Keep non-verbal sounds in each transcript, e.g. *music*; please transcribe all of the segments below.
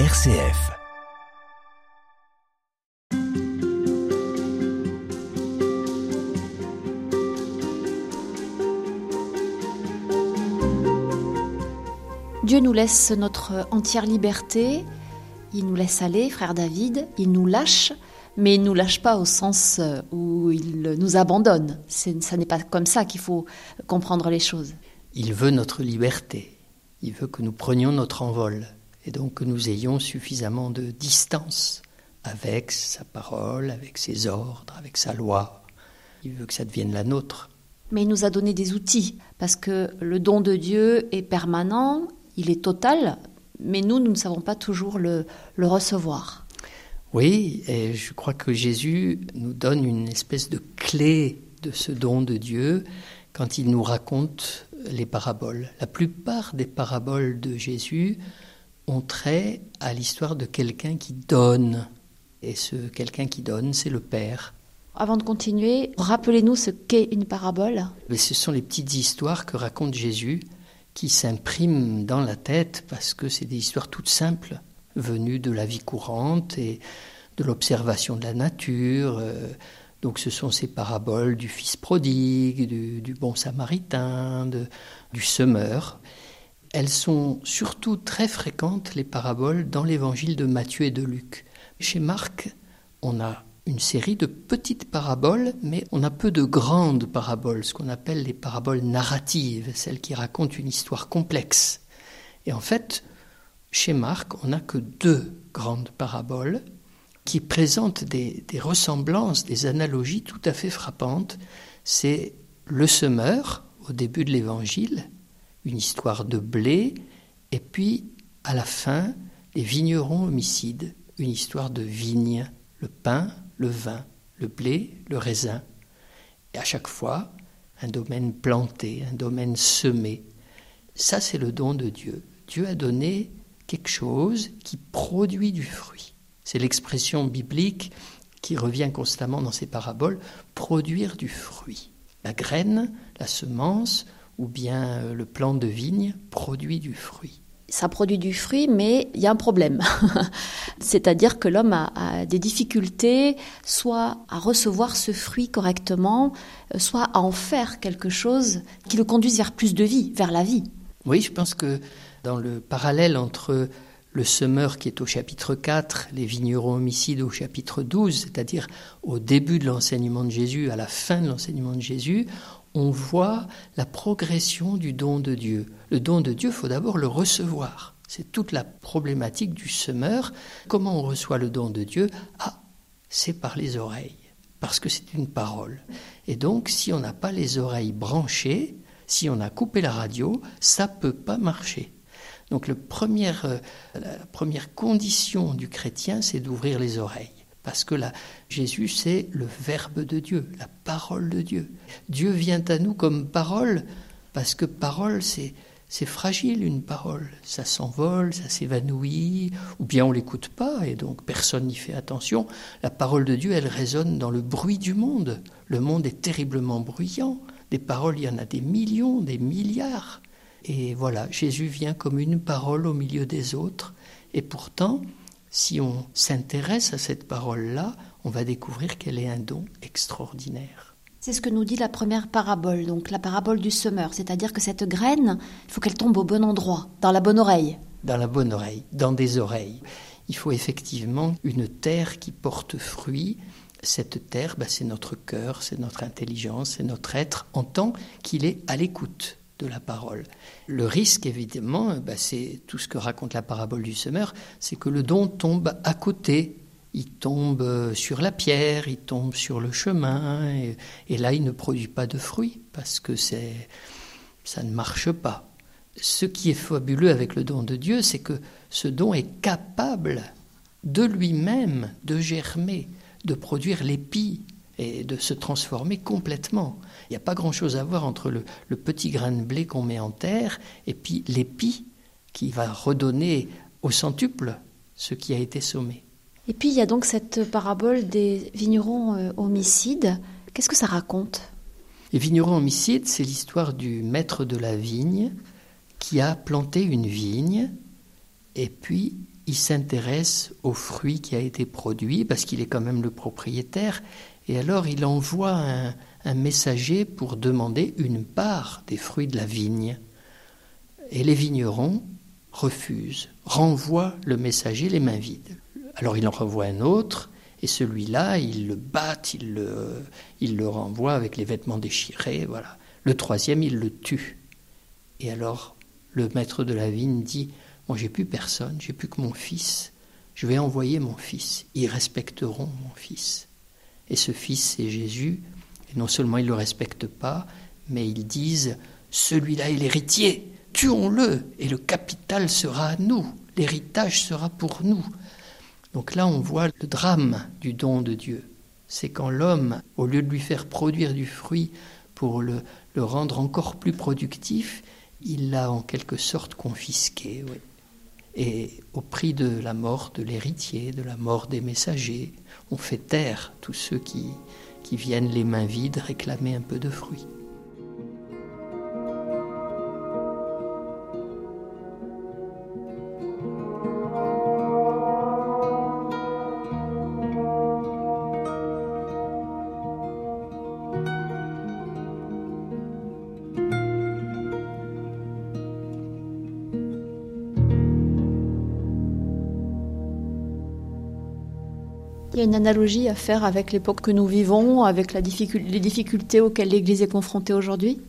RCF. Dieu nous laisse notre entière liberté, il nous laisse aller, frère David, il nous lâche, mais il ne nous lâche pas au sens où il nous abandonne. Ça n'est pas comme ça qu'il faut comprendre les choses. Il veut notre liberté, il veut que nous prenions notre envol, et donc que nous ayons suffisamment de distance avec sa parole, avec ses ordres, avec sa loi. Il veut que ça devienne la nôtre. Mais il nous a donné des outils, parce que le don de Dieu est permanent, il est total, mais nous, nous ne savons pas toujours le, le recevoir. Oui, et je crois que Jésus nous donne une espèce de clé de ce don de Dieu quand il nous raconte les paraboles. La plupart des paraboles de Jésus ont trait à l'histoire de quelqu'un qui donne. Et ce quelqu'un qui donne, c'est le Père. Avant de continuer, rappelez-nous ce qu'est une parabole. Mais ce sont les petites histoires que raconte Jésus qui s'impriment dans la tête parce que c'est des histoires toutes simples, venues de la vie courante et de l'observation de la nature. Donc ce sont ces paraboles du fils prodigue, du, du bon samaritain, de, du semeur. Elles sont surtout très fréquentes, les paraboles, dans l'évangile de Matthieu et de Luc. Chez Marc, on a une série de petites paraboles, mais on a peu de grandes paraboles, ce qu'on appelle les paraboles narratives, celles qui racontent une histoire complexe. Et en fait, chez Marc, on n'a que deux grandes paraboles qui présentent des, des, ressemblances, des analogies tout à fait frappantes. C'est le semeur au début de l'évangile, une histoire de blé, et puis à la fin, les vignerons homicides, une histoire de vigne, le pain, le vin, le blé, le raisin. Et à chaque fois, un domaine planté, un domaine semé. Ça, c'est le don de Dieu. Dieu a donné quelque chose qui produit du fruit. C'est l'expression biblique qui revient constamment dans ces paraboles, produire du fruit. La graine, la semence ou bien le plant de vigne produit du fruit. Ça produit du fruit, mais il y a un problème. *laughs* C'est-à-dire que l'homme a, a, des difficultés soit à recevoir ce fruit correctement, soit à en faire quelque chose qui le conduise vers plus de vie, vers la vie. Oui, je pense que dans le parallèle entre le semeur qui est au chapitre 4, les vignerons homicides au chapitre 12, c'est-à-dire au début de l'enseignement de Jésus, à la fin de l'enseignement de Jésus, on voit la progression du don de Dieu. Le don de Dieu, faut d'abord le recevoir. C'est toute la problématique du semeur. Comment on reçoit le don de Dieu? Ah, c'est par les oreilles, parce que c'est une parole. Et donc, si on n'a pas les oreilles branchées, si on a coupé la radio, ça peut pas marcher. Donc premier, la première condition du chrétien, c'est d'ouvrir les oreilles. Parce que là, Jésus, c'est le Verbe de Dieu, la parole de Dieu. Dieu vient à nous comme parole, parce que parole, c'est, c'est fragile, une parole. Ça s'envole, ça s'évanouit, ou bien on l'écoute pas, et donc personne n'y fait attention. La parole de Dieu, elle résonne dans le bruit du monde. Le monde est terriblement bruyant. Des paroles, il y en a des millions, des milliards. Et voilà, Jésus vient comme une parole au milieu des autres. Et pourtant, si on s'intéresse à cette parole-là, on va découvrir qu'elle est un don extraordinaire. C'est ce que nous dit la première parabole, donc la parabole du semeur, c'est-à-dire que cette graine, il faut qu'elle tombe au bon endroit, dans la bonne oreille. Dans la bonne oreille, dans des oreilles. Il faut effectivement une terre qui porte fruit. Cette terre, ben, c'est notre cœur, c'est notre intelligence, c'est notre être, en tant qu'il est à l'écoute la parole. Le risque, évidemment, bah, c'est tout ce que raconte la parabole du semeur, c'est que le don tombe à côté. Il tombe sur la pierre, il tombe sur le chemin, et, et là, il ne produit pas de fruits, parce que c'est, ça ne marche pas. Ce qui est fabuleux avec le don de Dieu, c'est que ce don est capable de lui-même de germer, de produire l'épi, et de se transformer complètement. Il n'y a pas grand-chose à voir entre le, le, petit grain de blé qu'on met en terre et puis l'épi qui va redonner au centuple ce qui a été sommé. Et puis il y a donc cette parabole des vignerons euh, homicides. Qu'est-ce que ça raconte? Les vignerons homicides, c'est l'histoire du maître de la vigne qui a planté une vigne et puis il s'intéresse au fruit qui a été produit parce qu'il est quand même le propriétaire. Et alors il envoie un, messager pour demander une part des fruits de la vigne. Et les vignerons refusent, renvoient le messager les mains vides. Alors il en renvoie un autre, et celui-là, il le bat, il le, il renvoie avec les vêtements déchirés, voilà. Le troisième, il le tue. Et alors, le maître de la vigne dit Moi, j'ai plus personne, j'ai plus que mon fils. Je vais envoyer mon fils. Ils respecteront mon fils. Et ce fils, c'est Jésus. Et non seulement ils ne le respectent pas, mais ils disent Celui-là est l'héritier. Tuons-le et le capital sera à nous. L'héritage sera pour nous. Donc là, on voit le drame du don de Dieu. C'est quand l'homme, au lieu de lui faire produire du fruit pour le, rendre encore plus productif, il l'a en quelque sorte confisqué. Et au prix de la mort de l'héritier, de la mort des messagers, on fait taire tous ceux qui, viennent les mains vides réclamer un peu de fruits. Il y a une analogie à faire avec l'époque que nous vivons, avec les difficultés auxquelles l'Église est confrontée aujourd'hui?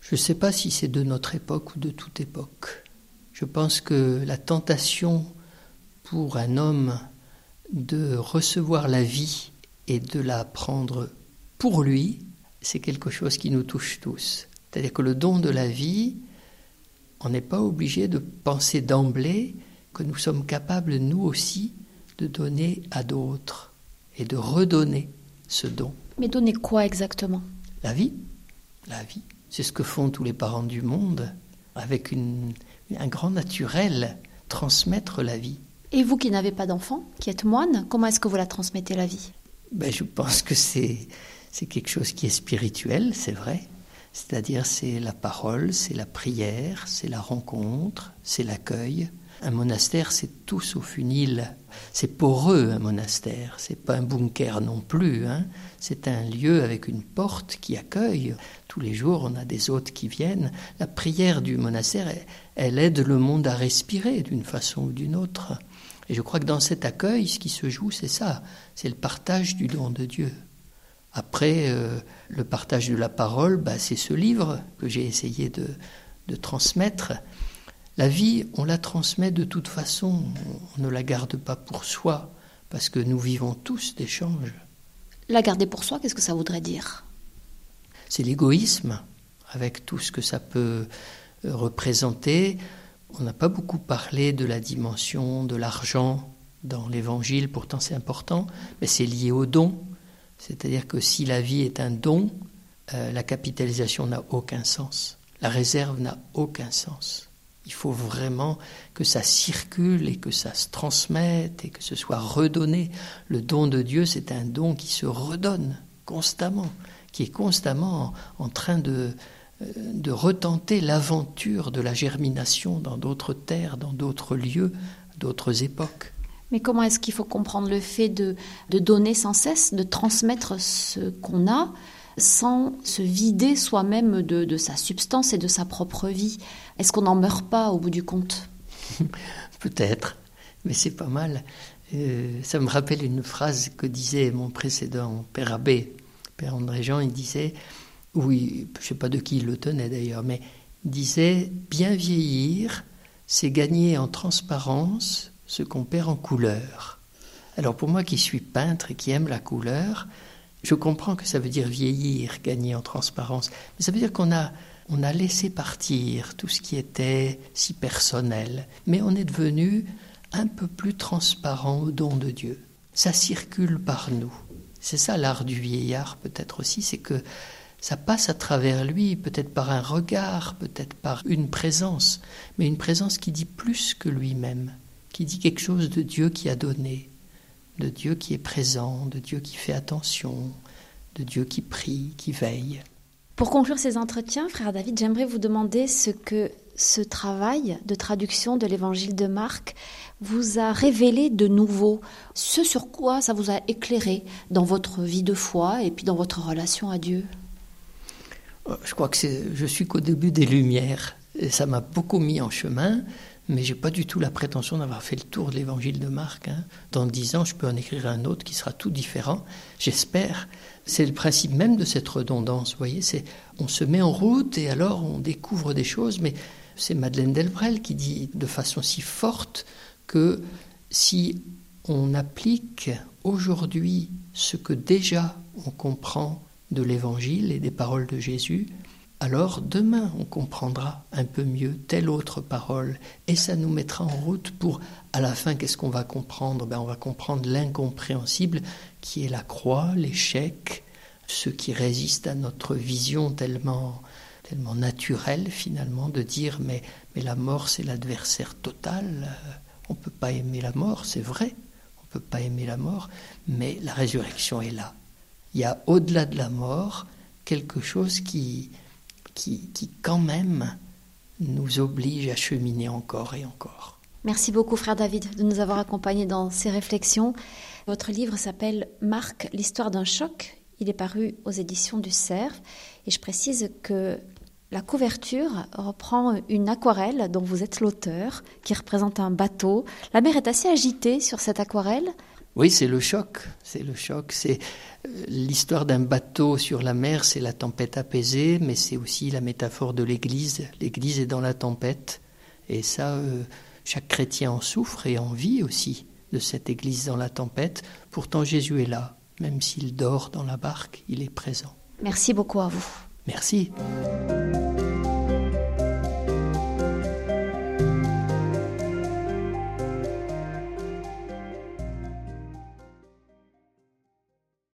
Je ne sais pas si c'est de notre époque ou de toute époque. Je pense que la tentation pour un homme de recevoir la vie et de la prendre pour lui, c'est quelque chose qui nous touche tous. C'est-à-dire que le don de la vie, on n'est pas obligé de penser d'emblée que nous sommes capables, nous aussi, de donner à d'autres et de redonner ce don. Mais donner quoi exactement? La vie. La vie. C'est ce que font tous les parents du monde avec une, un grand naturel, transmettre la vie. Et vous qui n'avez pas d'enfant, qui êtes moine, comment est-ce que vous la transmettez la vie? Ben, Je pense que c'est, c'est quelque chose qui est spirituel, c'est vrai. C'est-à-dire c'est la parole, c'est la prière, c'est la rencontre, c'est l'accueil. Un monastère, c'est tout sauf une île. C'est poreux, un monastère. C'est pas un bunker non plus. Hein. C'est un lieu avec une porte qui accueille. Tous les jours, on a des hôtes qui viennent. La prière du monastère, elle aide le monde à respirer d'une façon ou d'une autre. Et je crois que dans cet accueil, ce qui se joue, c'est ça. C'est le partage du don de Dieu. Après, euh, le partage de la parole, bah, c'est ce livre que j'ai essayé de, de transmettre. La vie, on la transmet de toute façon, on ne la garde pas pour soi, parce que nous vivons tous d'échanges. La garder pour soi, qu'est-ce que ça voudrait dire? C'est l'égoïsme, avec tout ce que ça peut euh, représenter. On n'a pas beaucoup parlé de la dimension de l'argent dans l'Évangile, pourtant c'est important, mais c'est lié au don. C'est-à-dire que si la vie est un don, euh, la capitalisation n'a aucun sens. La réserve n'a aucun sens. Il faut vraiment que ça circule et que ça se transmette et que ce soit redonné. Le don de Dieu, c'est un don qui se redonne constamment, qui est constamment en, train de, euh, de retenter l'aventure de la germination dans d'autres terres, dans d'autres lieux, d'autres époques. Mais comment est-ce qu'il faut comprendre le fait de, de donner sans cesse, de transmettre ce qu'on a? Sans se vider soi-même de, de, sa substance et de sa propre vie Est-ce qu'on n'en meurt pas au bout du compte? *laughs* Peut-être, mais c'est pas mal. Euh, ça me rappelle une phrase que disait mon précédent père abbé, père André Jean, il disait, oui, je sais pas de qui il le tenait d'ailleurs, mais il disait, bien vieillir, c'est gagner en transparence ce qu'on perd en couleur. Alors pour moi qui suis peintre et qui aime la couleur, je comprends que ça veut dire vieillir, gagner en transparence, mais ça veut dire qu'on a, on a laissé partir tout ce qui était si personnel, mais on est devenu un peu plus transparent au don de Dieu. Ça circule par nous. C'est ça l'art du vieillard peut-être aussi, c'est que ça passe à travers lui, peut-être par un regard, peut-être par une présence, mais une présence qui dit plus que lui-même, qui dit quelque chose de Dieu qui a donné, de Dieu qui est présent, de Dieu qui fait attention, de Dieu qui prie, qui veille. Pour conclure ces entretiens, frère David, j'aimerais vous demander ce que ce travail de traduction de l'évangile de Marc vous a révélé de nouveau ce sur quoi ça vous a éclairé dans votre vie de foi et puis dans votre relation à Dieu euh, Je crois que je suis qu'au début des Lumières. Et ça m'a beaucoup mis en chemin, mais j'ai pas du tout la prétention d'avoir fait le tour de l'évangile de Marc. Hein. Dans dix ans, je peux en écrire un autre qui sera tout différent, j'espère. C'est le principe même de cette redondance, vous voyez, c'est on se met en route et alors on découvre des choses, mais c'est Madeleine Delbrel qui dit de façon si forte que si on applique aujourd'hui ce que déjà on comprend de l'Évangile et des paroles de Jésus, alors demain on comprendra un peu mieux telle autre parole et ça nous mettra en route pour à la fin qu'est-ce qu'on va comprendre? Ben, On va comprendre l'incompréhensible qui est la croix, l'échec, ce qui résiste à notre vision tellement tellement naturelle finalement de dire mais, mais la mort c'est l'adversaire total, on ne peut pas aimer la mort, c'est vrai, on ne peut pas aimer la mort, mais la résurrection est là. Il y a au-delà de la mort quelque chose qui, qui, qui quand même nous oblige à cheminer encore et encore. Merci beaucoup, frère David, de nous avoir accompagnés dans ces réflexions. Votre livre s'appelle Marc, l'histoire d'un choc. Il est paru aux éditions du Cerf. Et je précise que la couverture reprend une aquarelle dont vous êtes l'auteur, qui représente un bateau. La mer est assez agitée sur cette aquarelle. Oui, c'est le choc. C'est le choc. C'est euh, l'histoire d'un bateau sur la mer, c'est la tempête apaisée, mais c'est aussi la métaphore de l'Église. L'Église est dans la tempête, et ça, euh, chaque chrétien en souffre et en vit aussi de cette Église dans la tempête. Pourtant, Jésus est là, même s'il dort dans la barque, il est présent. Merci beaucoup à vous. Merci.